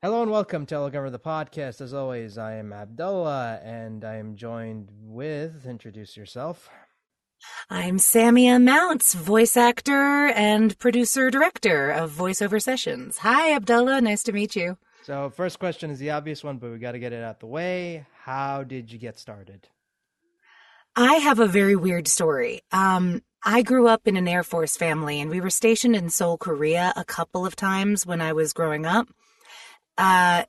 Hello and welcome to Elegover the podcast. As always, I am Abdullah and I am joined with, introduce yourself. I'm Samia Mounts, voice actor and producer director of voiceover sessions. Hi, Abdullah. Nice to meet you. So, first question is the obvious one, but we got to get it out the way. How did you get started? I have a very weird story. Um, I grew up in an Air Force family and we were stationed in Seoul, Korea a couple of times when I was growing up. Uh,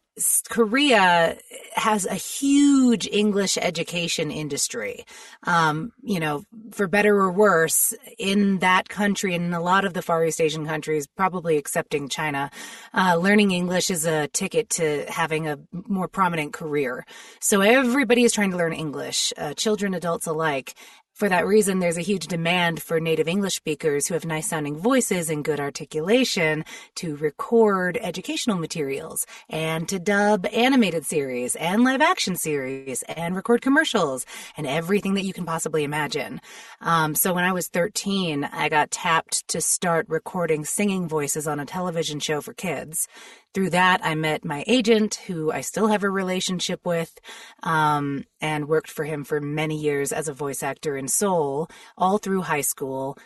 Korea has a huge English education industry. Um, you know, for better or worse, in that country and in a lot of the Far East Asian countries, probably excepting China, uh, learning English is a ticket to having a more prominent career. So everybody is trying to learn English, uh, children, adults alike. For that reason, there's a huge demand for native English speakers who have nice sounding voices and good articulation to record educational materials and to dub animated series and live action series and record commercials and everything that you can possibly imagine. Um, so when I was 13, I got tapped to start recording singing voices on a television show for kids through that, I met my agent, who I still have a relationship with, um, and worked for him for many years as a voice actor in Seoul, all through high school,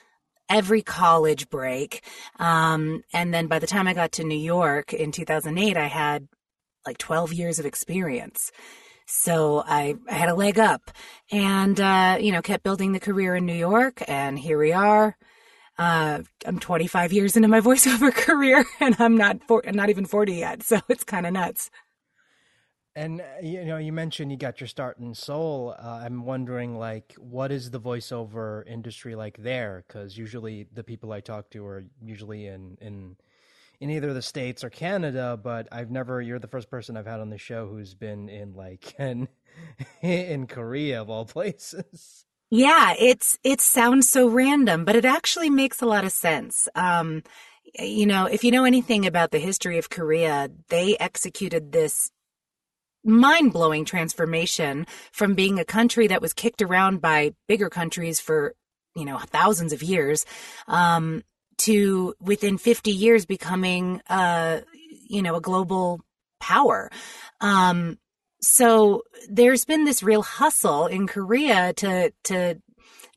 every college break. Um, and then by the time I got to New York in 2008, I had like 12 years of experience. So I, I had a leg up and, uh, you know, kept building the career in New York. And here we are uh, I'm 25 years into my voiceover career and I'm not for, not even 40 yet. So it's kind of nuts. And uh, you know, you mentioned you got your start in Seoul. Uh, I'm wondering, like, what is the voiceover industry like there? Because usually the people I talk to are usually in in in either the states or Canada. But I've never. You're the first person I've had on the show who's been in like in in Korea of all places. Yeah, it's it sounds so random, but it actually makes a lot of sense. Um, you know, if you know anything about the history of Korea, they executed this mind blowing transformation from being a country that was kicked around by bigger countries for, you know, thousands of years, um, to within 50 years becoming, uh, you know, a global power. Um, so there's been this real hustle in Korea to to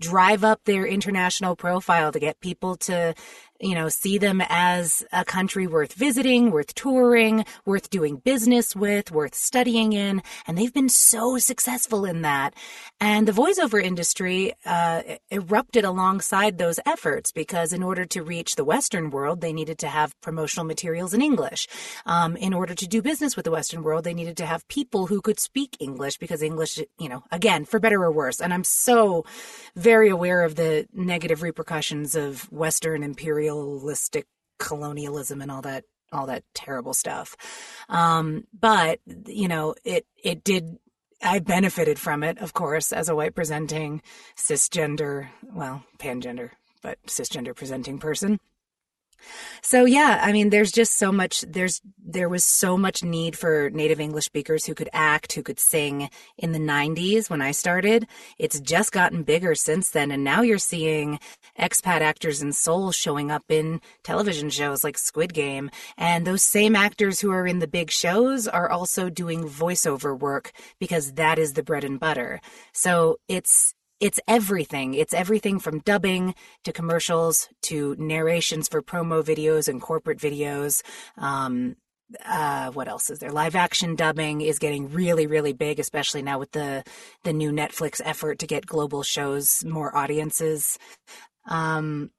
drive up their international profile to get people to you know, see them as a country worth visiting, worth touring, worth doing business with, worth studying in. And they've been so successful in that. And the voiceover industry uh, erupted alongside those efforts because in order to reach the Western world, they needed to have promotional materials in English. Um, in order to do business with the Western world, they needed to have people who could speak English because English, you know, again, for better or worse. And I'm so very aware of the negative repercussions of Western imperial imperialistic colonialism and all that all that terrible stuff. Um, but you know, it it did. I benefited from it, of course, as a white presenting cisgender, well, pangender, but cisgender presenting person. So yeah, I mean, there's just so much, there's, there was so much need for native English speakers who could act, who could sing in the 90s when I started. It's just gotten bigger since then. And now you're seeing expat actors in Seoul showing up in television shows like Squid Game. And those same actors who are in the big shows are also doing voiceover work because that is the bread and butter. So it's, it's everything. It's everything from dubbing to commercials to narrations for promo videos and corporate videos. Um, uh, what else is there? Live action dubbing is getting really, really big, especially now with the the new Netflix effort to get global shows more audiences. Um,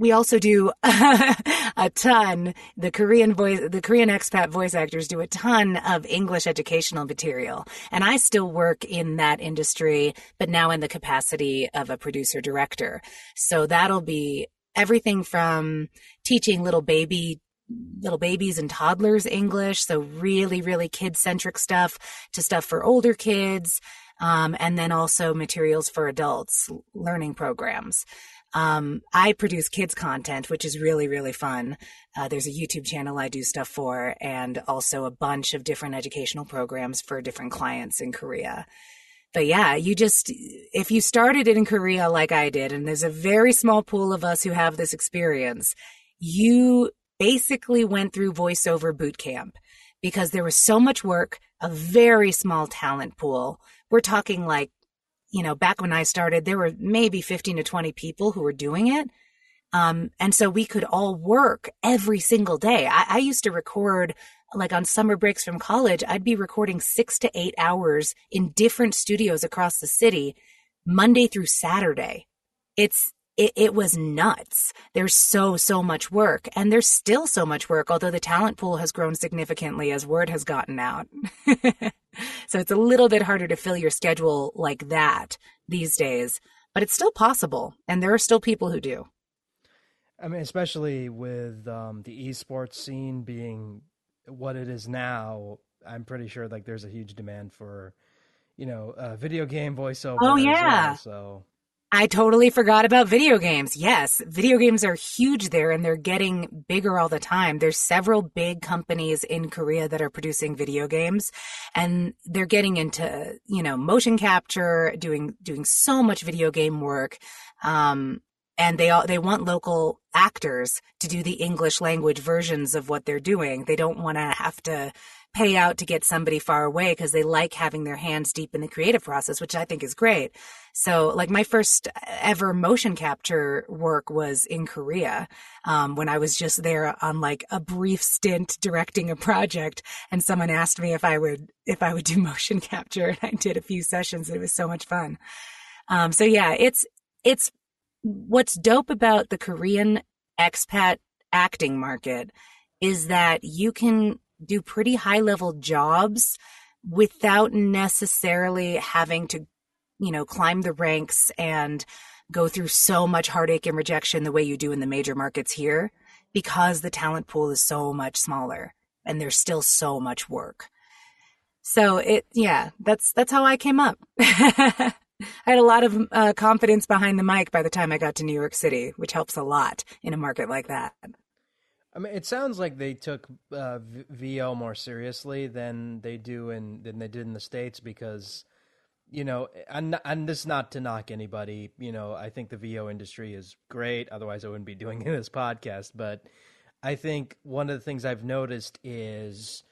we also do a ton. The Korean voice, the Korean expat voice actors do a ton of English educational material. And I still work in that industry, but now in the capacity of a producer director. So that'll be everything from teaching little baby little babies and toddlers English. So really, really kid centric stuff to stuff for older kids. Um, and then also materials for adults, learning programs. Um, I produce kids content, which is really, really fun. Uh, there's a YouTube channel I do stuff for and also a bunch of different educational programs for different clients in Korea. But yeah, you just, if you started it in Korea like I did, and there's a very small pool of us who have this experience, you basically went through voiceover boot camp because there was so much work, a very small talent pool. We're talking like, you know, back when I started, there were maybe 15 to 20 people who were doing it. Um, and so we could all work every single day. I, I used to record like on summer breaks from college, I'd be recording six to eight hours in different studios across the city, Monday through Saturday. It's, it, it, was nuts. There's so, so much work and there's still so much work, although the talent pool has grown significantly as word has gotten out. so it's a little bit harder to fill your schedule like that these days, but it's still possible. And there are still people who do. I mean, especially with um, the esports scene being what it is now, I'm pretty sure like there's a huge demand for, you know, uh, video game voiceover. Oh yeah. Well, so I totally forgot about video games. Yes, video games are huge there and they're getting bigger all the time. There's several big companies in Korea that are producing video games and they're getting into, you know, motion capture, doing doing so much video game work. Um, and they all they want local actors to do the English language versions of what they're doing. They don't want to have to pay out to get somebody far away because they like having their hands deep in the creative process, which I think is great. So, like my first ever motion capture work was in Korea um, when I was just there on like a brief stint directing a project, and someone asked me if I would if I would do motion capture, and I did a few sessions. And it was so much fun. Um, so yeah, it's it's what's dope about the Korean expat acting market is that you can do pretty high level jobs without necessarily having to, you know, climb the ranks and go through so much heartache and rejection the way you do in the major markets here because the talent pool is so much smaller and there's still so much work. So it, yeah, that's, that's how I came up. I had a lot of uh, confidence behind the mic by the time I got to New York City, which helps a lot in a market like that. I mean, it sounds like they took uh, VO more seriously than they do in than they did in the states because, you know, and and this not to knock anybody. You know, I think the VO industry is great. Otherwise, I wouldn't be doing this podcast. But I think one of the things I've noticed is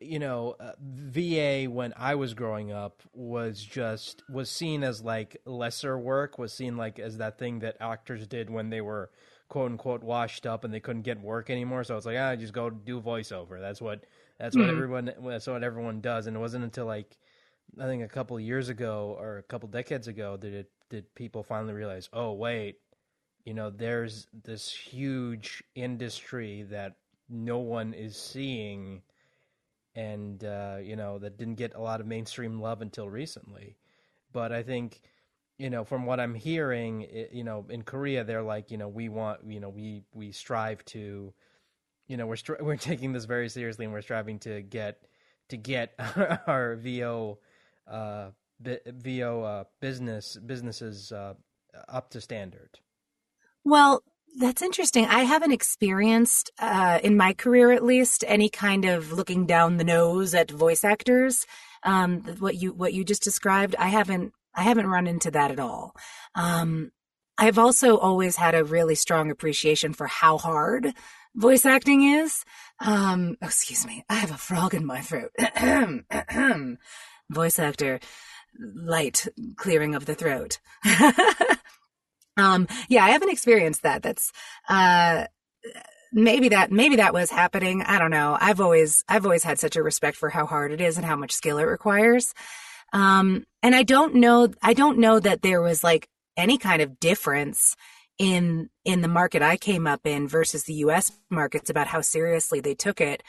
you know, uh, VA when I was growing up was just was seen as like lesser work, was seen like as that thing that actors did when they were quote unquote washed up and they couldn't get work anymore. So it's like, ah, just go do voiceover. That's what that's what mm-hmm. everyone that's what everyone does. And it wasn't until like I think a couple years ago or a couple decades ago that it did people finally realize, oh wait, you know, there's this huge industry that no one is seeing and uh, you know that didn't get a lot of mainstream love until recently. But I think you know from what I'm hearing, it, you know in Korea they're like you know we want you know we we strive to you know we're stri- we're taking this very seriously and we're striving to get to get our VO uh, VO uh, business businesses uh, up to standard. Well, that's interesting. I haven't experienced, uh, in my career at least, any kind of looking down the nose at voice actors. Um, what you what you just described, I haven't I haven't run into that at all. Um, I've also always had a really strong appreciation for how hard voice acting is. Um, oh, excuse me, I have a frog in my throat. voice actor, light clearing of the throat. Um, yeah, I haven't experienced that. That's, uh, maybe that, maybe that was happening. I don't know. I've always, I've always had such a respect for how hard it is and how much skill it requires. Um, and I don't know, I don't know that there was like any kind of difference in, in the market I came up in versus the US markets about how seriously they took it.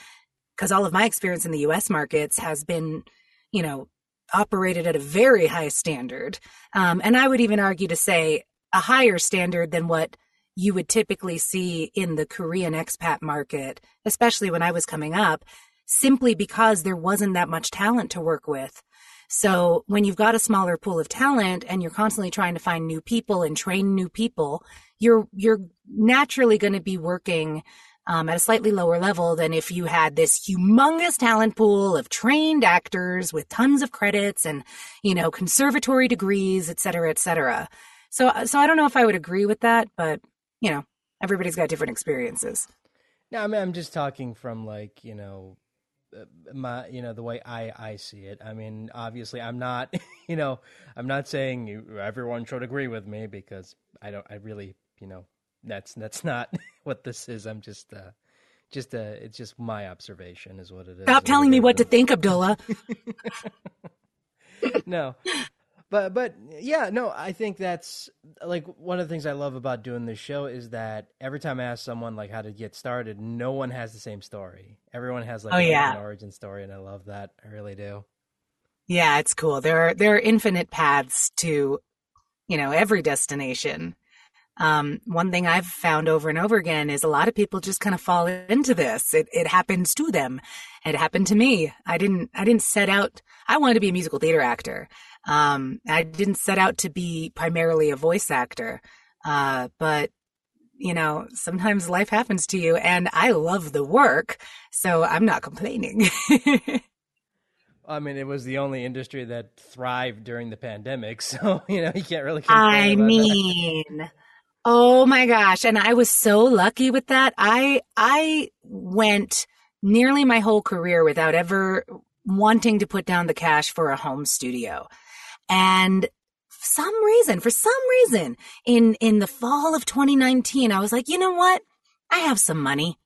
Cause all of my experience in the US markets has been, you know, operated at a very high standard. Um, and I would even argue to say a higher standard than what you would typically see in the Korean expat market, especially when I was coming up, simply because there wasn't that much talent to work with. So when you've got a smaller pool of talent and you're constantly trying to find new people and train new people, you're you're naturally going to be working um, at a slightly lower level than if you had this humongous talent pool of trained actors with tons of credits and you know conservatory degrees, et cetera, et cetera. So, so I don't know if I would agree with that, but you know, everybody's got different experiences. No, I mean, I'm just talking from like you know, my you know the way I I see it. I mean, obviously, I'm not you know I'm not saying you, everyone should agree with me because I don't. I really you know that's that's not what this is. I'm just uh just uh it's just my observation is what it is. Stop telling me what to think, Abdullah. no, but but yeah, no, I think that's like one of the things I love about doing this show is that every time I ask someone like how to get started, no one has the same story. Everyone has like oh, yeah. an origin story, and I love that. I really do. Yeah, it's cool. There are there are infinite paths to, you know, every destination. Um, one thing I've found over and over again is a lot of people just kind of fall into this. It, it happens to them. It happened to me. I didn't, I didn't set out, I wanted to be a musical theater actor. Um, I didn't set out to be primarily a voice actor. Uh, but you know, sometimes life happens to you and I love the work. So I'm not complaining. I mean, it was the only industry that thrived during the pandemic, so you know you can't really. I mean, that. Oh my gosh. And I was so lucky with that. I, I went nearly my whole career without ever wanting to put down the cash for a home studio. And some reason, for some reason, in, in the fall of 2019, I was like, you know what? I have some money.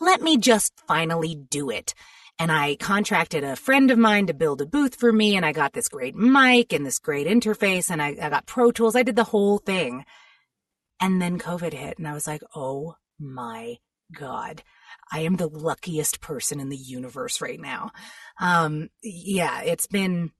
Let me just finally do it. And I contracted a friend of mine to build a booth for me. And I got this great mic and this great interface. And I, I got Pro Tools. I did the whole thing. And then COVID hit and I was like, oh my God. I am the luckiest person in the universe right now. Um, yeah, it's been,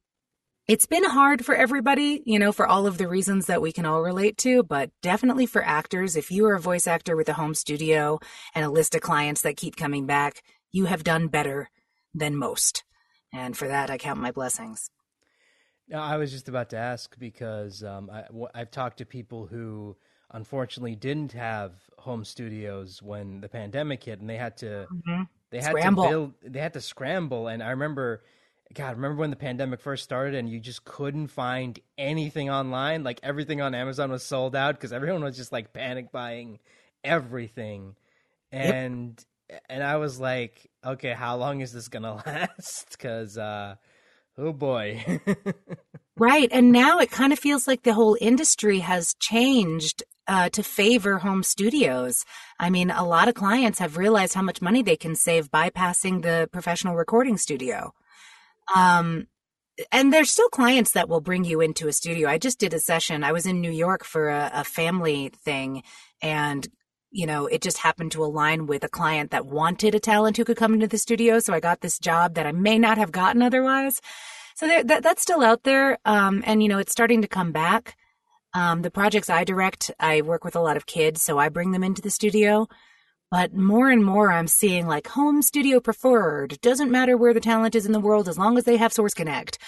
it's been hard for everybody, you know, for all of the reasons that we can all relate to, but definitely for actors. If you are a voice actor with a home studio and a list of clients that keep coming back, you have done better than most. And for that, I count my blessings. Now, I was just about to ask because um, I, I've talked to people who, unfortunately didn't have home studios when the pandemic hit, and they had to mm-hmm. they had scramble. to build they had to scramble. And I remember, God, remember when the pandemic first started, and you just couldn't find anything online. Like everything on Amazon was sold out because everyone was just like panic buying everything, and yep. and I was like, okay, how long is this gonna last? Because uh, oh boy. Right. And now it kind of feels like the whole industry has changed uh, to favor home studios. I mean, a lot of clients have realized how much money they can save bypassing the professional recording studio. Um, and there's still clients that will bring you into a studio. I just did a session. I was in New York for a, a family thing, and you know, it just happened to align with a client that wanted a talent who could come into the studio. So I got this job that I may not have gotten otherwise. So that, that's still out there. Um, and you know, it's starting to come back. Um, the projects I direct, I work with a lot of kids, so I bring them into the studio. But more and more, I'm seeing like home studio preferred. Doesn't matter where the talent is in the world, as long as they have Source Connect.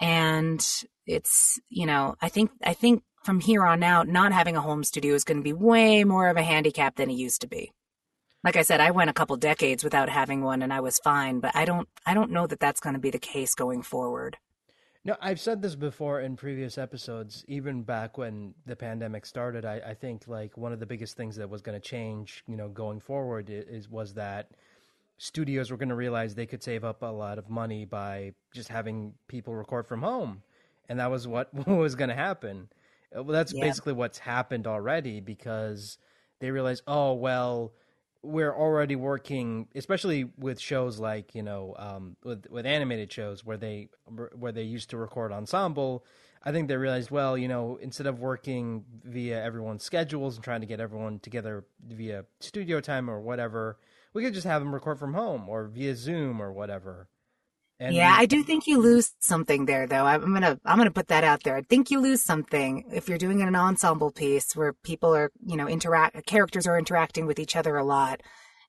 And it's, you know, I think, I think from here on out, not having a home studio is going to be way more of a handicap than it used to be. Like I said, I went a couple decades without having one and I was fine, but I don't, I don't know that that's going to be the case going forward. No, I've said this before in previous episodes, even back when the pandemic started. I, I think like one of the biggest things that was going to change, you know, going forward is was that studios were going to realize they could save up a lot of money by just having people record from home, and that was what was going to happen. Well, that's yeah. basically what's happened already because they realized, oh well, we're already working, especially with shows like you know, um, with with animated shows where they where they used to record ensemble. I think they realized, well, you know, instead of working via everyone's schedules and trying to get everyone together via studio time or whatever, we could just have them record from home or via Zoom or whatever. And yeah, I do think you lose something there, though. I'm gonna I'm gonna put that out there. I think you lose something if you're doing an ensemble piece where people are, you know, interact characters are interacting with each other a lot.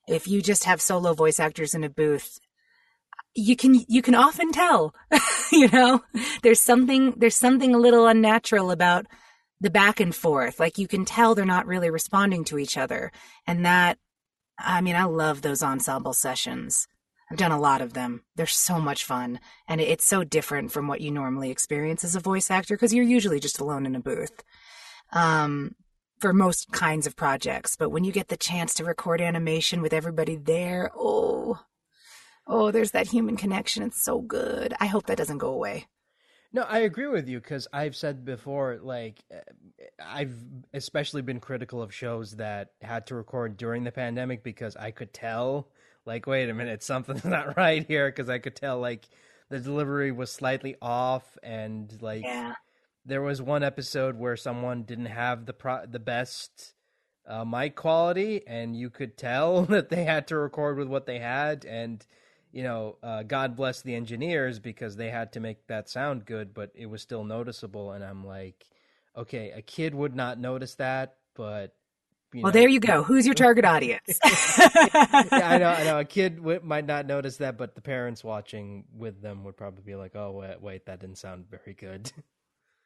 If you just have solo voice actors in a booth, you can you can often tell, you know, there's something there's something a little unnatural about the back and forth. Like you can tell they're not really responding to each other, and that I mean, I love those ensemble sessions I've done a lot of them. They're so much fun. And it's so different from what you normally experience as a voice actor because you're usually just alone in a booth um, for most kinds of projects. But when you get the chance to record animation with everybody there, oh, oh, there's that human connection. It's so good. I hope that doesn't go away. No, I agree with you because I've said before, like, eh, I've especially been critical of shows that had to record during the pandemic because I could tell, like, wait a minute, something's not right here because I could tell, like, the delivery was slightly off and, like, Yeah. there was one episode where someone didn't have the pro- the best uh, mic quality, and you could tell that they had to record with what they had, and you know, uh, God bless the engineers because they had to make that sound good, but it was still noticeable. And I'm like, okay, a kid would not notice that, but you Well, know, there you go. Who's your target audience? yeah, I know, I know. A kid w- might not notice that, but the parents watching with them would probably be like, "Oh, wait, wait that didn't sound very good."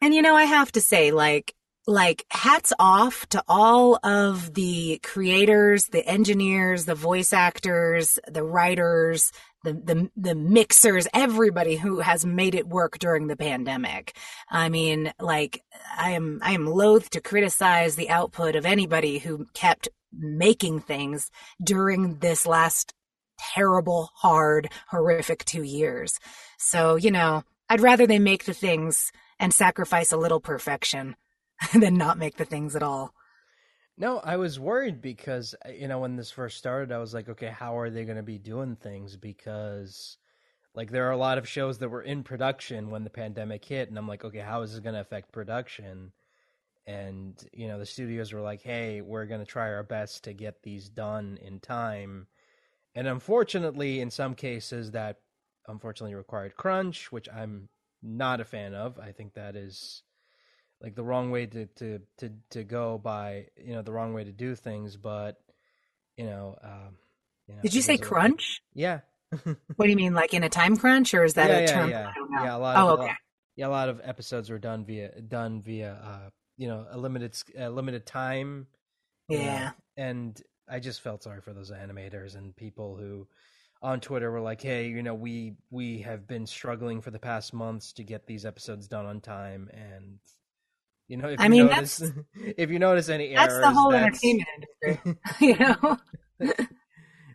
And you know, I have to say, like, like hats off to all of the creators, the engineers, the voice actors, the writers, the, the, the mixers, everybody who has made it work during the pandemic. I mean, like, I am, I am loath to criticize the output of anybody who kept making things during this last terrible, hard, horrific two years. So, you know, I'd rather they make the things and sacrifice a little perfection than not make the things at all. No, I was worried because you know when this first started, I was like, okay, how are they going to be doing things? Because like there are a lot of shows that were in production when the pandemic hit, and I'm like, okay, how is this going to affect production? And you know the studios were like, hey, we're going to try our best to get these done in time, and unfortunately, in some cases, that unfortunately required crunch, which I'm not a fan of. I think that is like the wrong way to to to to go by you know the wrong way to do things but you know um you know, Did you say a- crunch? yeah What do you mean, like in a time crunch, or is that yeah, a yeah, term? yeah. I don't know. yeah a lot Oh, of, a okay. lot, yeah a lot of episodes were done via done via uh you know a limited a limited time Yeah. and i just felt sorry for those animators and people who on twitter were like hey you know we we have been struggling for the past months to get these episodes done on time and you know if I you mean, notice if you notice any That's errors the whole that's- entertainment industry, you know.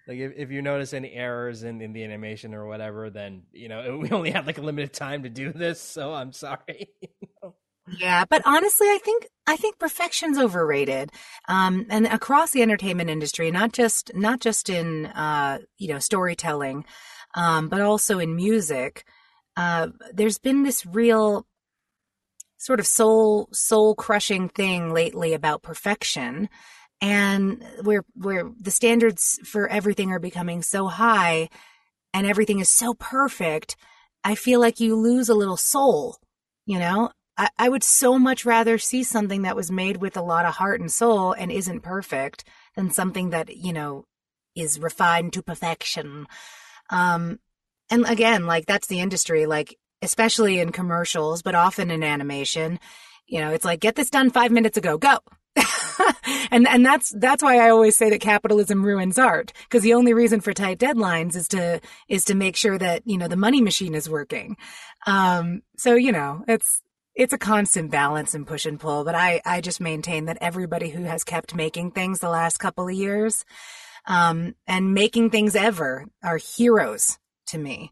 like if, if you notice any errors in, in the animation or whatever then you know we only had like a limited time to do this so i'm sorry Yeah, but honestly, I think I think perfection's overrated, um, and across the entertainment industry, not just not just in uh, you know storytelling, um, but also in music. Uh, there's been this real sort of soul soul crushing thing lately about perfection, and where where the standards for everything are becoming so high, and everything is so perfect. I feel like you lose a little soul, you know. I, I would so much rather see something that was made with a lot of heart and soul and isn't perfect than something that, you know, is refined to perfection. Um, and again, like that's the industry, like, especially in commercials, but often in animation, you know, it's like, get this done five minutes ago, go. and and that's that's why I always say that capitalism ruins art because the only reason for tight deadlines is to is to make sure that you know the money machine is working. Um, so you know it's it's a constant balance and push and pull, but I, I just maintain that everybody who has kept making things the last couple of years, um, and making things ever are heroes to me.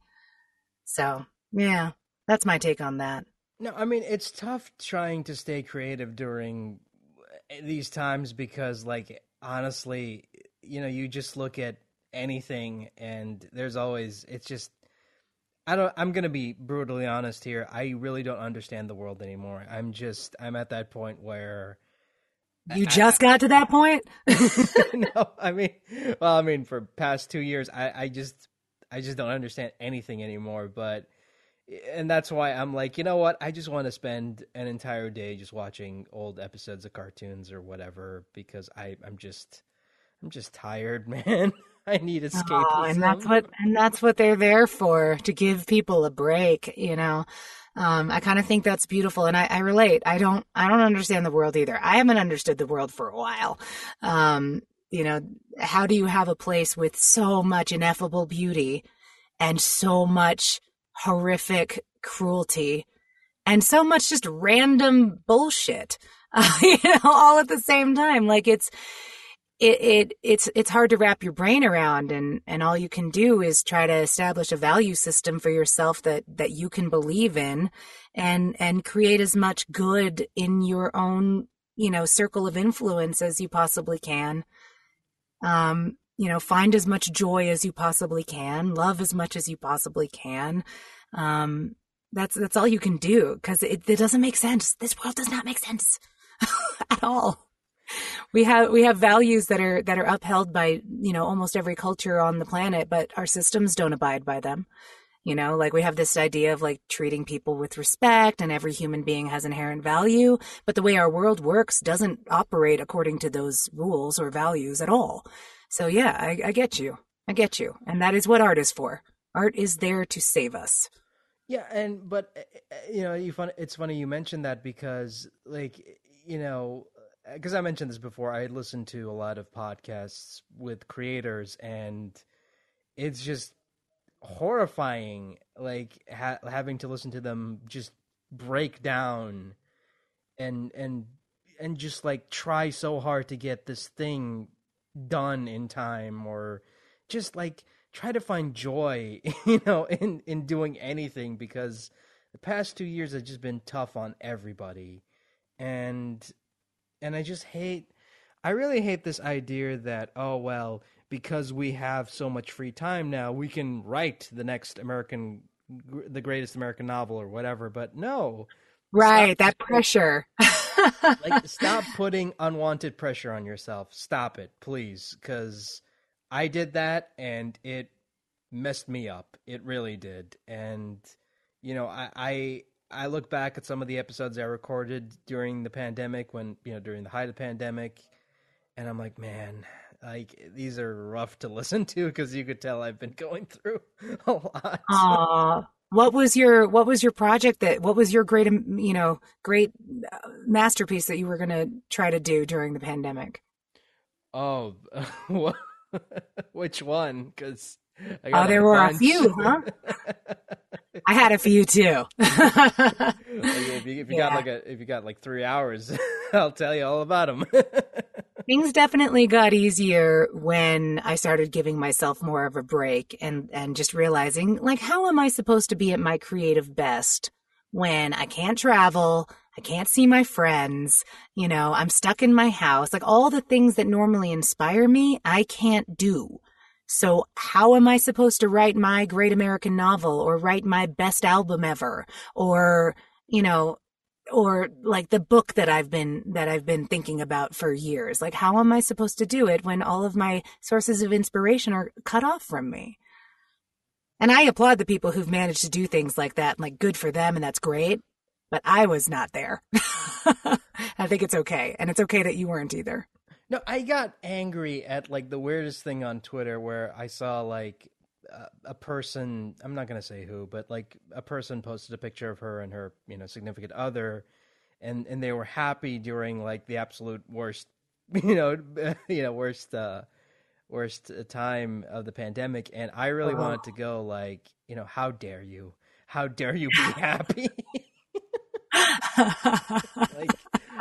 So yeah, that's my take on that. no i mean it's tough trying to stay creative during eh, these times because like honestly you know you just look at anything and there's always it's just I don't I'm going to be brutally honest here. I really don't understand the world anymore. I'm just I'm at that point where You just got to that point? no, I mean well, I mean for past 2 years I I just I just don't understand anything anymore, but and that's why I'm like, you know what? I just want to spend an entire day just watching old episodes of cartoons or whatever because I I'm just I'm just tired, man. I need escapism. Oh, and that's what and that's what they're there for to give people a break you know um, i kind of think that's beautiful and I, I relate i don't i don't understand the world either i haven't understood the world for a while um, you know how do you have a place with so much ineffable beauty and so much horrific cruelty and so much just random bullshit uh, you know all at the same time. Like it's it, it it's it's hard to wrap your brain around and and all you can do is try to establish a value system for yourself that that you can believe in and and create as much good in your own you know circle of influence as you possibly can. Um you know find as much joy as you possibly can love as much as you possibly can. Um that's that's all you can do because it, it doesn't make sense. This world does not make sense at all. We have we have values that are that are upheld by you know almost every culture on the planet but our systems don't abide by them. You know like we have this idea of like treating people with respect and every human being has inherent value but the way our world works doesn't operate according to those rules or values at all so yeah i, I get you. I get you. And that is what art is for. Art is there to save us. Yeah and but eh, eh, you know you fun it's funny you mentioned that because like you know because I mentioned this before, I listened to a lot of podcasts with creators, and it's just horrifying, like ha- having to listen to them just break down and and and just like try so hard to get this thing done in time, or just like try to find joy, you know, in in doing anything because the past two years have just been tough on everybody, and and I just hate. I really hate this idea that oh well because we have so much free time now we can write the next American the greatest American novel or whatever. But no, right? That pressure. like stop putting unwanted pressure on yourself. Stop it, please, because I did that and it messed me up. It really did, and you know I, I I look back at some of the episodes I recorded during the pandemic, when you know during the height of the pandemic, and I'm like, man, like these are rough to listen to because you could tell I've been going through a lot. Aww. What was your what was your project that what was your great you know great uh, masterpiece that you were going to try to do during the pandemic? Oh, which one? Because oh, there were bunch. a few, huh? I had a few too. if you, if you yeah. got like a if you got like three hours, I'll tell you all about them. Things definitely got easier when I started giving myself more of a break and and just realizing like how am I supposed to be at my creative best when I can't travel, I can't see my friends, you know, I'm stuck in my house, like all the things that normally inspire me, I can't do. So how am I supposed to write my great American novel or write my best album ever or, you know, or like the book that I've been that I've been thinking about for years. Like how am I supposed to do it when all of my sources of inspiration are cut off from me? And I applaud the people who've managed to do things like that. Like good for them and that's great. But I was not there. I think it's okay. And it's okay that you weren't either. No, I got angry at like the weirdest thing on Twitter where I saw like uh, a person, I'm not going to say who, but like a person posted a picture of her and her, you know, significant other and and they were happy during like the absolute worst, you know, you know, worst uh worst time of the pandemic and I really uh-huh. wanted to go like, you know, how dare you? How dare you be happy? like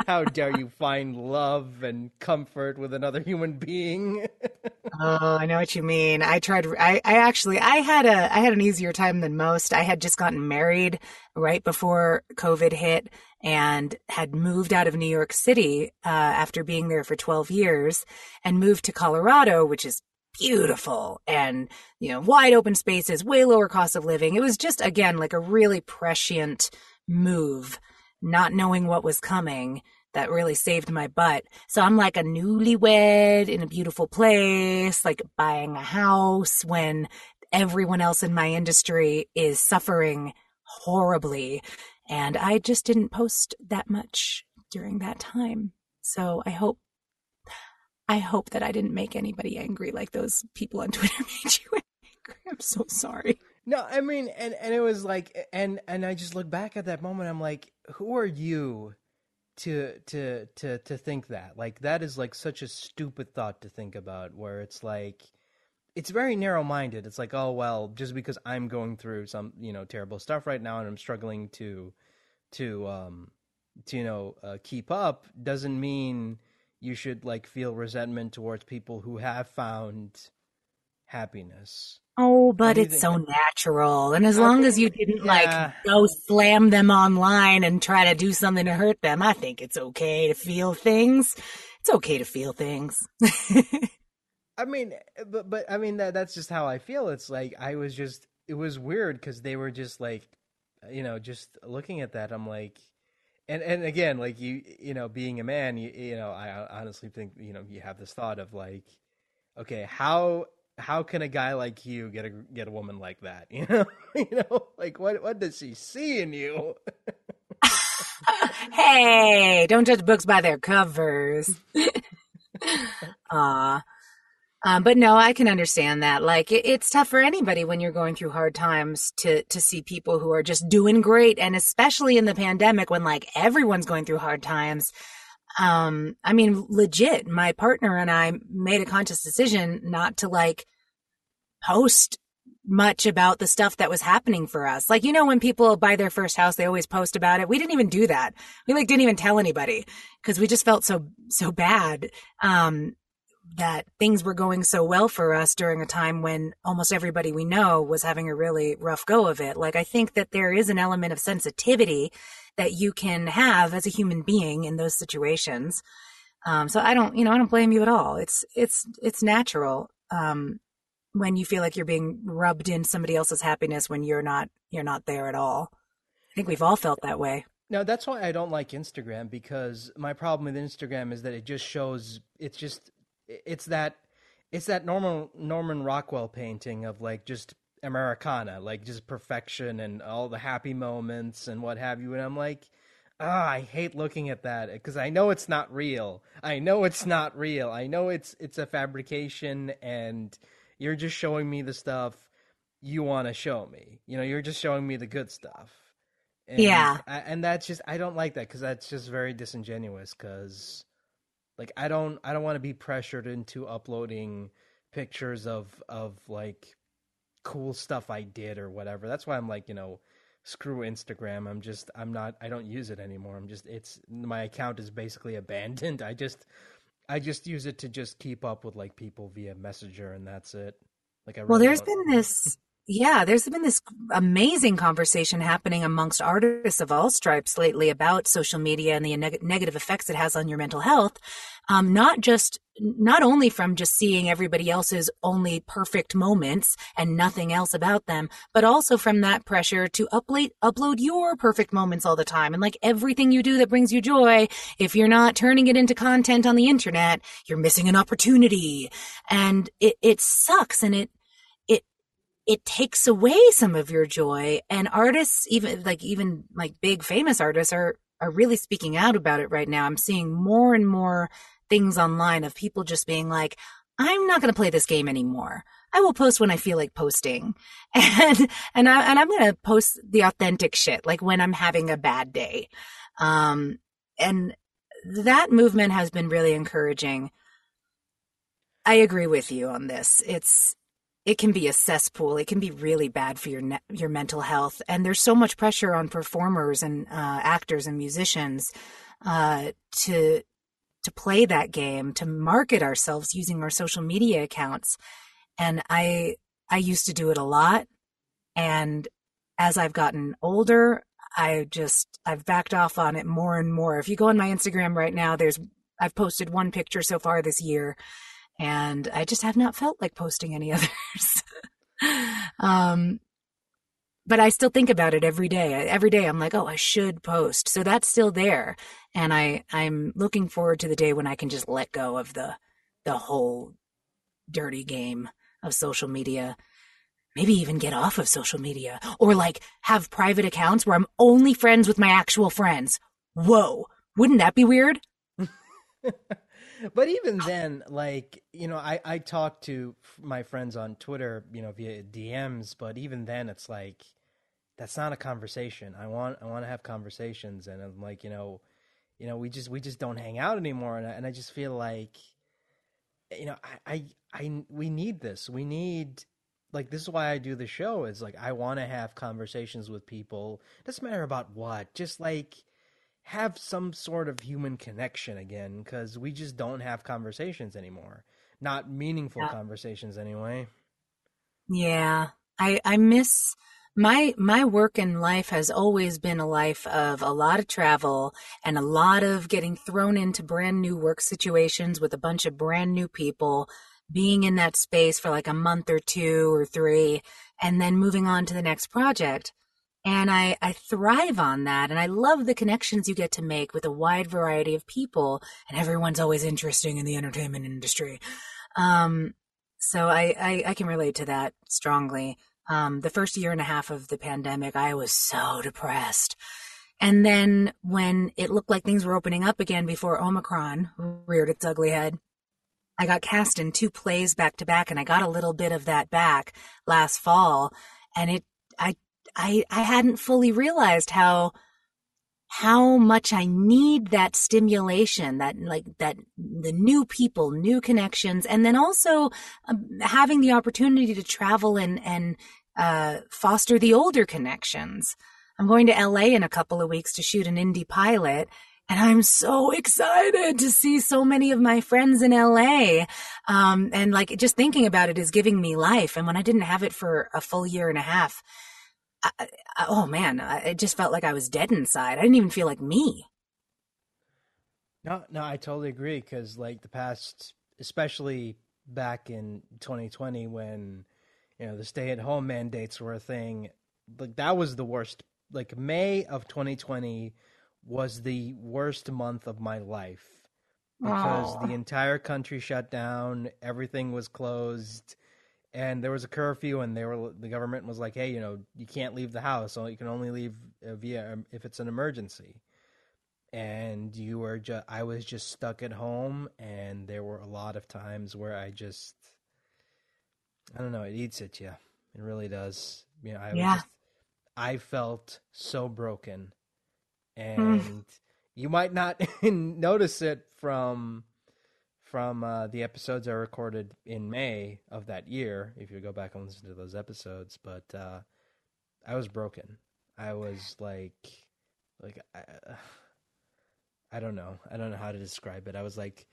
how dare you find love and comfort with another human being? oh, I know what you mean. I tried. I, I actually, I had a, I had an easier time than most. I had just gotten married right before COVID hit and had moved out of New York City uh, after being there for 12 years and moved to Colorado, which is beautiful and you know wide open spaces way lower cost of living it was just again like a really prescient move not knowing what was coming that really saved my butt. So I'm like a newlywed in a beautiful place, like buying a house when everyone else in my industry is suffering horribly. And I just didn't post that much during that time. So I hope I hope that I didn't make anybody angry like those people on Twitter made you angry. I'm so sorry. No, I mean, and and it was like, and and I just look back at that moment. I'm like, who are you to to to to think that? Like that is like such a stupid thought to think about. Where it's like, it's very narrow minded. It's like, oh well, just because I'm going through some you know terrible stuff right now and I'm struggling to to um to you know uh, keep up doesn't mean you should like feel resentment towards people who have found happiness. Oh, but it's so natural. And as I long think- as you didn't yeah. like go slam them online and try to do something to hurt them, I think it's okay to feel things. It's okay to feel things. I mean, eh, but but I mean that that's just how I feel. It's like I was just it was weird because they were just like, you know, just looking at that. I'm like, and and again, like you you know, being a man, you you know, I honestly think you know you have this thought of like, okay, how how can a guy like you get a get a woman like that? You know, you know, like what what does she see in you? hey, don't judge books by their covers. Aw. Um, but no, I can understand that. Like, it, it's tough for anybody when you're going through hard times to to see people who are just doing great, and especially in the pandemic when like everyone's going through hard times. Um, I mean, legit, my partner and I made a conscious decision not to like post much about the stuff that was happening for us. Like, you know, when people buy their first house, they always post about it. We didn't even do that. We like didn't even tell anybody because we just felt so, so bad. Um, that things were going so well for us during a time when almost everybody we know was having a really rough go of it. Like, I think that there is an element of sensitivity that you can have as a human being in those situations. Um, so I don't, you know, I don't blame you at all. It's, it's, it's natural. Um, when you feel like you're being rubbed in somebody else's happiness when you're not, you're not there at all. I think we've all felt that way. No, that's why I don't like Instagram because my problem with Instagram is that it just shows it's just it's that it's that Norman Norman Rockwell painting of like just Americana, like just perfection and all the happy moments and what have you and I'm like ah, I hate looking at that because I know it's not real. I know it's not real. I know it's it's a fabrication and you're just showing me the stuff you want to show me. You know, you're just showing me the good stuff. And, Yeah. I, and that's just I don't like that because that's just very disingenuous. Because like I don't I don't want to be pressured into uploading pictures of of like cool stuff I did or whatever. That's why I'm like you know screw Instagram. I'm just I'm not I don't use it anymore. I'm just it's my account is basically abandoned. I just I just use it to just keep up with like people via Messenger and that's it. Like I Well, really there's don't- been this, yeah, there's been this amazing conversation happening amongst artists of all stripes lately about social media and the neg- negative effects it has on your mental health. Um, not just, not only from just seeing everybody else's only perfect moments and nothing else about them, but also from that pressure to upload, upload your perfect moments all the time. And like everything you do that brings you joy, if you're not turning it into content on the internet, you're missing an opportunity. And it, it sucks and it, it, it takes away some of your joy. And artists, even like, even like big famous artists are, are really speaking out about it right now. I'm seeing more and more things online of people just being like, I'm not going to play this game anymore. I will post when I feel like posting. And, and I, and I'm going to post the authentic shit, like when I'm having a bad day. Um, and that movement has been really encouraging. I agree with you on this. It's, it can be a cesspool. It can be really bad for your ne- your mental health, and there's so much pressure on performers and uh, actors and musicians uh, to to play that game, to market ourselves using our social media accounts. And I I used to do it a lot, and as I've gotten older, I just I've backed off on it more and more. If you go on my Instagram right now, there's I've posted one picture so far this year and I just have not felt like posting any others. um, but I still think about it every day. Every day I'm like, oh, I should post. So that's still there. And I, I'm looking forward to the day when I can just let go of the, the whole dirty game of social media. Maybe even get off of social media or like have private accounts where I'm only friends with my actual friends. Whoa. Wouldn't that be weird? but even then, like you know, I I talk to my friends on Twitter, you know, via DMs. But even then, it's like that's not a conversation. I want I want to have conversations, and I'm like, you know, you know, we just we just don't hang out anymore, and I, and I just feel like, you know, I I, I we need this. We need like this is why I do the show. Is like I want to have conversations with people. Doesn't matter about what, just like have some sort of human connection again because we just don't have conversations anymore. Not meaningful yeah. conversations anyway. Yeah. I I miss my my work in life has always been a life of a lot of travel and a lot of getting thrown into brand new work situations with a bunch of brand new people being in that space for like a month or two or three and then moving on to the next project and I, I thrive on that and i love the connections you get to make with a wide variety of people and everyone's always interesting in the entertainment industry um, so I, I, I can relate to that strongly um, the first year and a half of the pandemic, I was so depressed. And then when it looked like things were opening up again before Omicron reared its ugly head, I got cast in two plays back to back and I got a little bit of that back last fall. And it, I, I, I hadn't fully realized how how much I need that stimulation, that like that the new people, new connections, and then also um, having the opportunity to travel and and uh, foster the older connections. I'm going to LA in a couple of weeks to shoot an indie pilot. And I'm so excited to see so many of my friends in LA. Um, and like just thinking about it is giving me life. And when I didn't have it for a full year and a half, I, I, oh man, it just felt like I was dead inside. I didn't even feel like me. No, no, I totally agree. Because like the past, especially back in 2020, when you know the stay-at-home mandates were a thing, like that was the worst. Like May of 2020 was the worst month of my life because Aww. the entire country shut down, everything was closed and there was a curfew and they were the government was like hey you know you can't leave the house so you can only leave uh, via um, if it's an emergency and you were just i was just stuck at home and there were a lot of times where i just i don't know it eats at you it really does you know i yeah. Just, i felt so broken hmm. and mm. you might not notice it from from uh, the episodes I recorded in May of that year. If you go back and listen to those episodes, but uh, I was broken. I was like, like I, I don't know. I don't know how to describe it. I was like,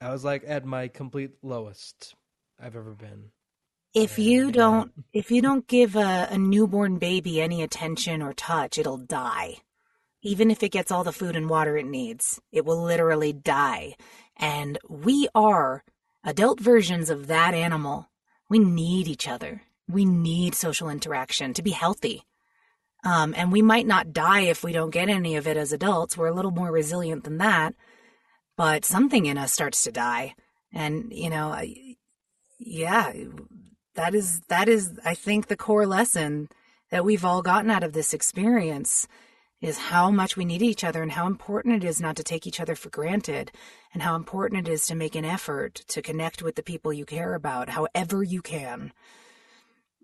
I was like at my complete lowest I've ever been. If you don't, if you don't give a, a newborn baby any attention or touch, it'll die even if it gets all the food and water it needs, it will literally die. And we are adult versions of that animal. We need each other. We need social interaction to be healthy. Um, and we might not die if we don't get any of it as adults. We're a little more resilient than that. But something in us starts to die. And, you know, yeah, that is, that is, I think, the core lesson that we've all gotten out of this experience is how much we need each other and how important it is not to take each other for granted and how important it is to make an effort to connect with the people you care about however you can.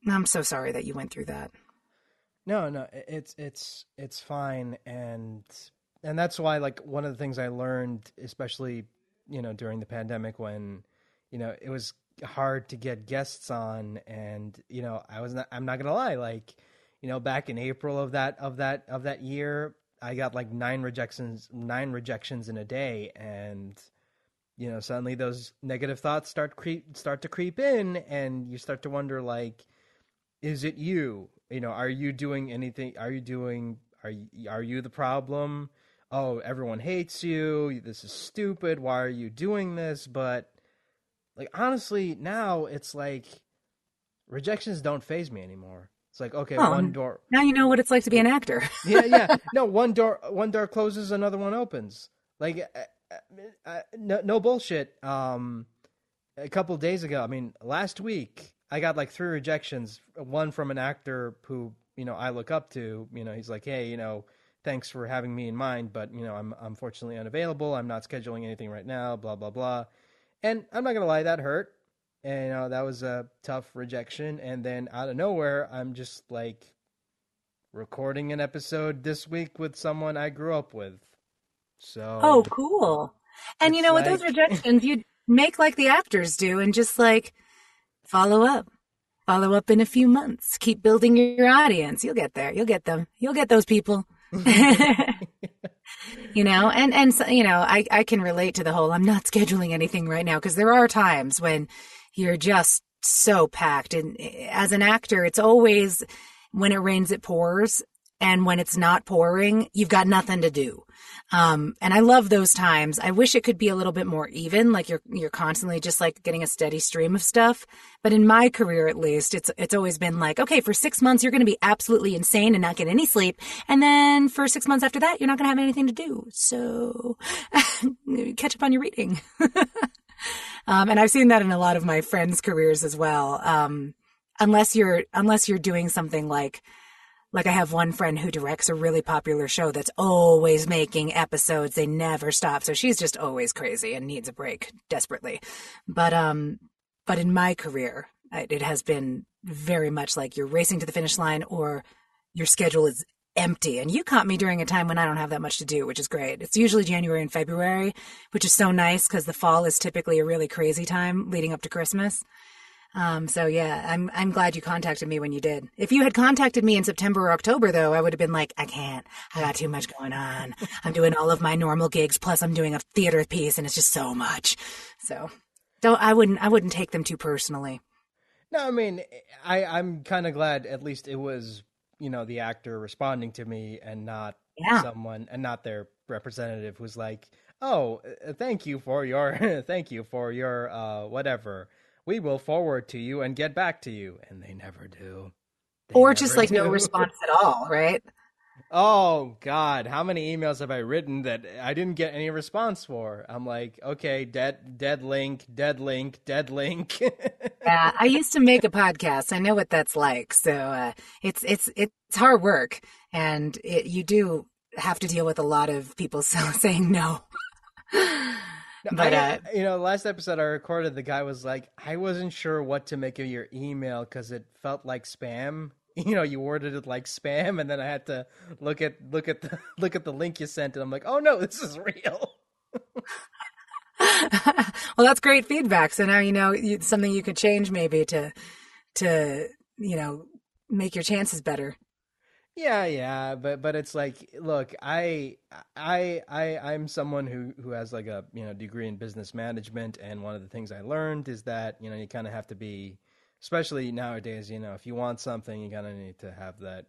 I'm so sorry that you went through that. No, no, it's it's it's fine and and that's why like one of the things I learned especially, you know, during the pandemic when you know, it was hard to get guests on and you know, I was not I'm not going to lie like you know, back in April of that of that of that year, I got like nine rejections, nine rejections in a day, and you know, suddenly those negative thoughts start creep start to creep in, and you start to wonder like, is it you? You know, are you doing anything? Are you doing? Are you, are you the problem? Oh, everyone hates you. This is stupid. Why are you doing this? But like honestly, now it's like rejections don't faze me anymore. It's like okay, oh, one door. Now you know what it's like to be an actor. yeah, yeah. No, one door, one door closes, another one opens. Like, uh, uh, uh, no, no bullshit. Um, a couple days ago, I mean, last week, I got like three rejections. One from an actor who you know I look up to. You know, he's like, hey, you know, thanks for having me in mind, but you know, I'm unfortunately unavailable. I'm not scheduling anything right now. Blah blah blah. And I'm not gonna lie, that hurt and you know, that was a tough rejection. And then out of nowhere, I'm just like recording an episode this week with someone I grew up with. So oh, cool. And you know, like... with those rejections, you make like the actors do, and just like follow up. Follow up in a few months. Keep building your audience. You'll get there. You'll get them. You'll get those people. you know, and and you know, I I can relate to the whole. I'm not scheduling anything right now because there are times when you're just so packed, and as an actor, it's always when it rains, it pours, and when it's not pouring, you've got nothing to do. Um, and I love those times. I wish it could be a little bit more even, like you're you're constantly just like getting a steady stream of stuff. But in my career, at least, it's it's always been like, okay, for six months you're going to be absolutely insane and not get any sleep, and then for six months after that, you're not going to have anything to do. So catch up on your reading. um, and I've seen that in a lot of my friends' careers as well. Um, unless you're unless you're doing something like like I have one friend who directs a really popular show that's always making episodes. They never stop. So she's just always crazy and needs a break desperately. But um but in my career, it has been very much like you're racing to the finish line or your schedule is empty. And you caught me during a time when I don't have that much to do, which is great. It's usually January and February, which is so nice because the fall is typically a really crazy time leading up to Christmas. Um, so yeah, I'm I'm glad you contacted me when you did. If you had contacted me in September or October, though, I would have been like, I can't. I got too much going on. I'm doing all of my normal gigs, plus I'm doing a theater piece, and it's just so much. So, don't I wouldn't I wouldn't take them too personally. No, I mean, I I'm kind of glad at least it was you know the actor responding to me and not yeah. someone and not their representative who's like, oh, uh, thank you for your thank you for your uh whatever we will forward to you and get back to you. And they never do. They or never just like do. no response at all, right? Oh God, how many emails have I written that I didn't get any response for? I'm like, okay, dead, dead link, dead link, dead link. yeah, I used to make a podcast. I know what that's like. So uh, it's it's it's hard work, and it, you do have to deal with a lot of people saying no. But I, uh, you know, last episode I recorded, the guy was like, "I wasn't sure what to make of your email because it felt like spam." You know, you worded it like spam, and then I had to look at look at the look at the link you sent, and I'm like, "Oh no, this is real." well, that's great feedback. So now you know something you could change maybe to to you know make your chances better. Yeah, yeah, but but it's like, look, I I I I'm someone who who has like a you know degree in business management, and one of the things I learned is that you know you kind of have to be, especially nowadays, you know, if you want something, you kind of need to have that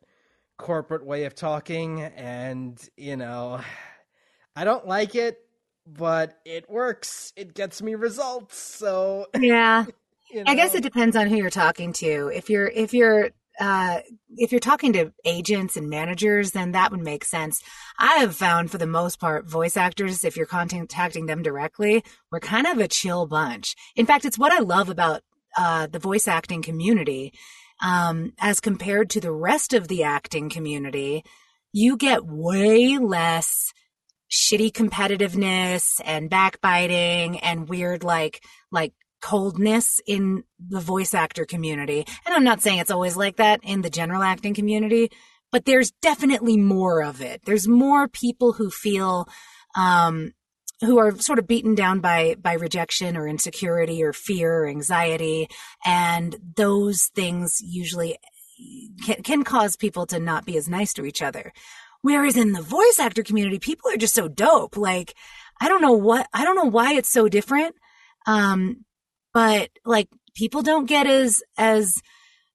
corporate way of talking, and you know, I don't like it, but it works. It gets me results. So yeah. You know. I guess it depends on who you're talking to. If you're if you're uh, if you're talking to agents and managers, then that would make sense. I have found for the most part, voice actors, if you're contacting them directly, we're kind of a chill bunch. In fact, it's what I love about uh, the voice acting community. Um, as compared to the rest of the acting community, you get way less shitty competitiveness and backbiting and weird like like coldness in the voice actor community. And I'm not saying it's always like that in the general acting community, but there's definitely more of it. There's more people who feel, um, who are sort of beaten down by by rejection or insecurity or fear or anxiety. And those things usually can, can cause people to not be as nice to each other. Whereas in the voice actor community people are just so dope. Like i don't know what i don't know why it's so different. Um, but like people don't get as as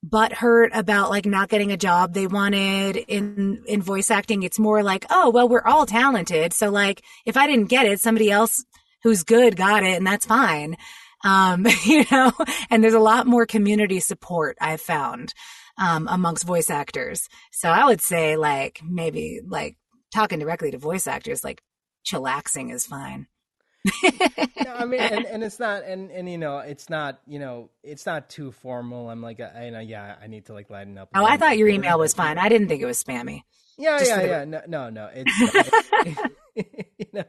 butthurt about like not getting a job they wanted in in voice acting. It's more like, oh well, we're all talented, so like if I didn't get it, somebody else who's good got it, and that's fine. Um, you know, and there's a lot more community support I've found um, amongst voice actors. So I would say like maybe like talking directly to voice actors, like chillaxing is fine no, I mean, and, and it's not, and, and you know, it's not, you know, it's not too formal. I'm like, I, you know, yeah, I need to like lighten up. Oh, I thought your email was fine. I didn't think it was spammy. Yeah, Just yeah, yeah. No, no, no. It's, you know,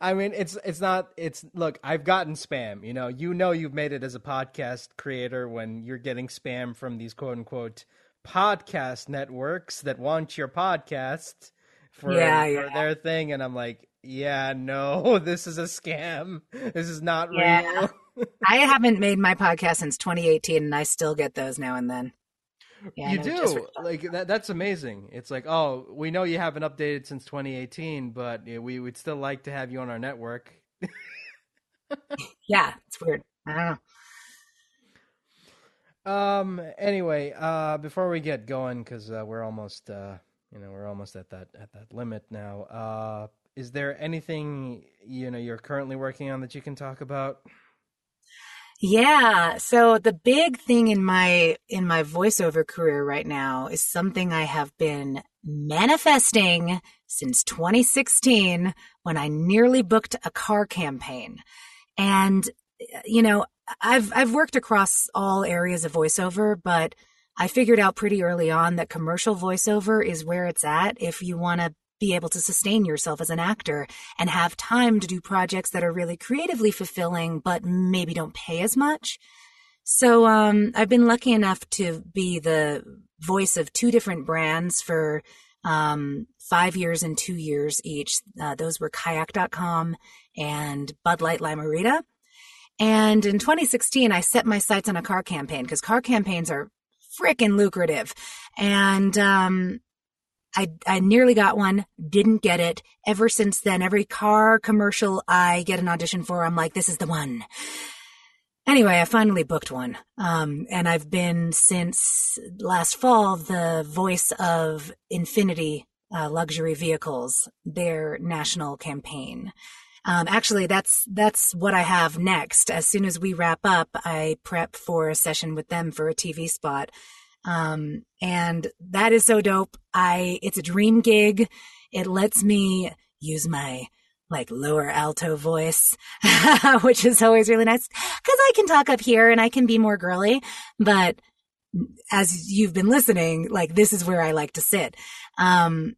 I mean, it's it's not. It's look. I've gotten spam. You know, you know, you've made it as a podcast creator when you're getting spam from these quote unquote podcast networks that want your podcast for, yeah, for yeah. their thing, and I'm like, yeah, no, this is a scam. This is not yeah. real. I haven't made my podcast since 2018, and I still get those now and then. Yeah, you do just for fun. like that. That's amazing. It's like, oh, we know you haven't updated since 2018, but we would still like to have you on our network. Yeah, it's weird. I don't know. Um. Anyway, uh, before we get going, because uh, we're almost, uh, you know, we're almost at that at that limit now. Uh, is there anything you know you're currently working on that you can talk about? Yeah. So the big thing in my in my voiceover career right now is something I have been manifesting since 2016 when I nearly booked a car campaign. And you know, I've I've worked across all areas of voiceover, but I figured out pretty early on that commercial voiceover is where it's at if you want to be able to sustain yourself as an actor and have time to do projects that are really creatively fulfilling but maybe don't pay as much. So um, I've been lucky enough to be the voice of two different brands for um, five years and two years each. Uh, those were kayak.com and Bud Light Lime-A-Rita. And in 2016, I set my sights on a car campaign because car campaigns are freaking lucrative. And um, I, I nearly got one, didn't get it. Ever since then, every car commercial I get an audition for, I'm like, this is the one. Anyway, I finally booked one. Um, and I've been since last fall the voice of Infiniti uh, Luxury Vehicles, their national campaign. Um, actually, that's that's what I have next. As soon as we wrap up, I prep for a session with them for a TV spot, um, and that is so dope. I it's a dream gig. It lets me use my like lower alto voice, which is always really nice because I can talk up here and I can be more girly. But as you've been listening, like this is where I like to sit. Um,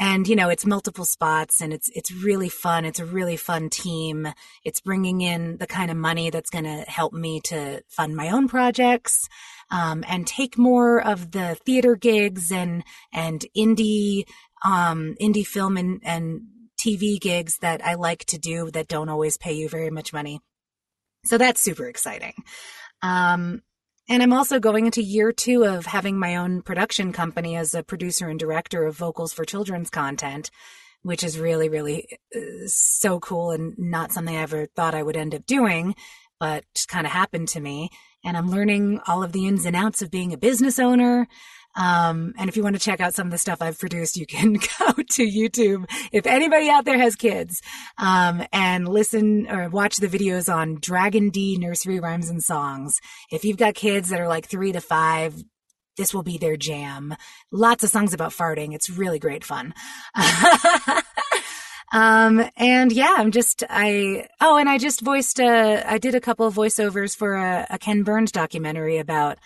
and you know it's multiple spots and it's it's really fun. It's a really fun team. It's bringing in the kind of money that's going to help me to fund my own projects um, and take more of the theater gigs and and indie um, indie film and and tv gigs that i like to do that don't always pay you very much money. So that's super exciting. Um, and I'm also going into year two of having my own production company as a producer and director of vocals for children's content, which is really, really uh, so cool and not something I ever thought I would end up doing, but just kind of happened to me. And I'm learning all of the ins and outs of being a business owner. Um, and if you want to check out some of the stuff I've produced, you can go to YouTube. If anybody out there has kids, um, and listen or watch the videos on Dragon D nursery rhymes and songs. If you've got kids that are like three to five, this will be their jam. Lots of songs about farting. It's really great fun. um, and yeah, I'm just, I, oh, and I just voiced, a, I did a couple of voiceovers for a, a Ken Burns documentary about,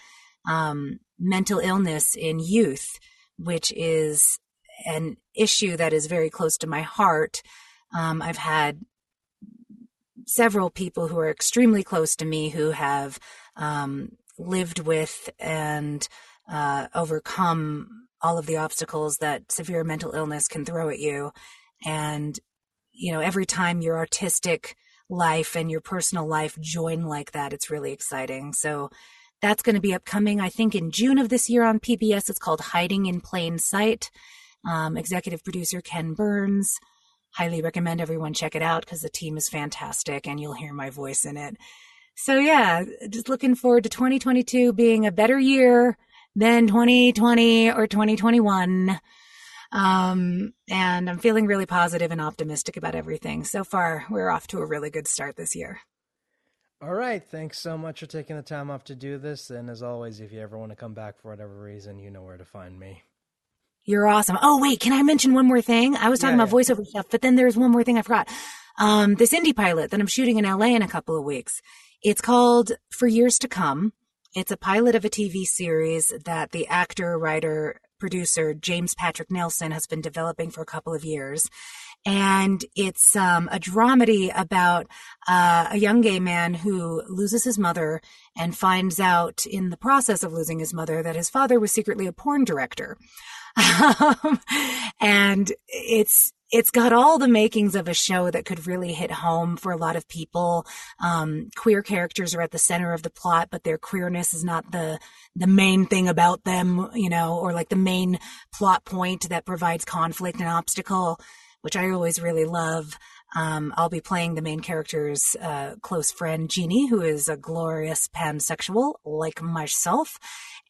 um, mental illness in youth, which is an issue that is very close to my heart. Um, I've had several people who are extremely close to me who have um, lived with and uh, overcome all of the obstacles that severe mental illness can throw at you. And, you know, every time your artistic life and your personal life join like that, it's really exciting. So that's going to be upcoming, I think, in June of this year on PBS. It's called Hiding in Plain Sight. Um, executive producer Ken Burns. Highly recommend everyone check it out because the team is fantastic and you'll hear my voice in it. So, yeah, just looking forward to 2022 being a better year than 2020 or 2021. Um, and I'm feeling really positive and optimistic about everything. So far, we're off to a really good start this year. All right. Thanks so much for taking the time off to do this. And as always, if you ever want to come back for whatever reason, you know where to find me. You're awesome. Oh, wait, can I mention one more thing? I was talking Yeah, about voiceover stuff, but then there's one more thing I forgot. Um, this indie pilot that I'm shooting in LA in a couple of weeks. It's called For Years to Come. It's a pilot of a TV series that the actor, writer, producer James Patrick Nelson has been developing for a couple of years. And it's um, a dramedy about uh, a young gay man who loses his mother and finds out in the process of losing his mother that his father was secretly a porn director. Um, and it's it's got all the makings of a show that could really hit home for a lot of people. Um, queer characters are at the center of the plot, but their queerness is not the the main thing about them, you know, or like the main plot point that provides conflict and obstacle, which I always really love. Um, I'll be playing the main character's uh, close friend, Jeannie, who is a glorious pansexual like myself.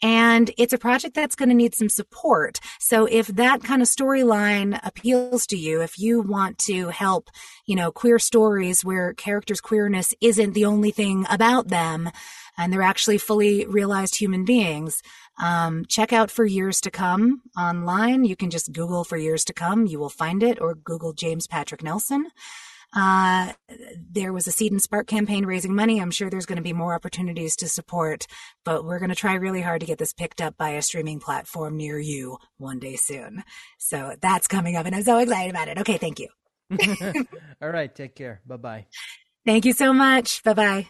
And it's a project that's going to need some support. So if that kind of storyline appeals to you, if you want to help, you know, queer stories where characters' queerness isn't the only thing about them, and they're actually fully realized human beings, um, check out For Years to Come online. You can just Google For Years to Come. You will find it or Google James Patrick Nelson. Uh, there was a Seed and Spark campaign raising money. I'm sure there's going to be more opportunities to support, but we're going to try really hard to get this picked up by a streaming platform near you one day soon. So that's coming up and I'm so excited about it. Okay. Thank you. All right. Take care. Bye bye. Thank you so much. Bye bye.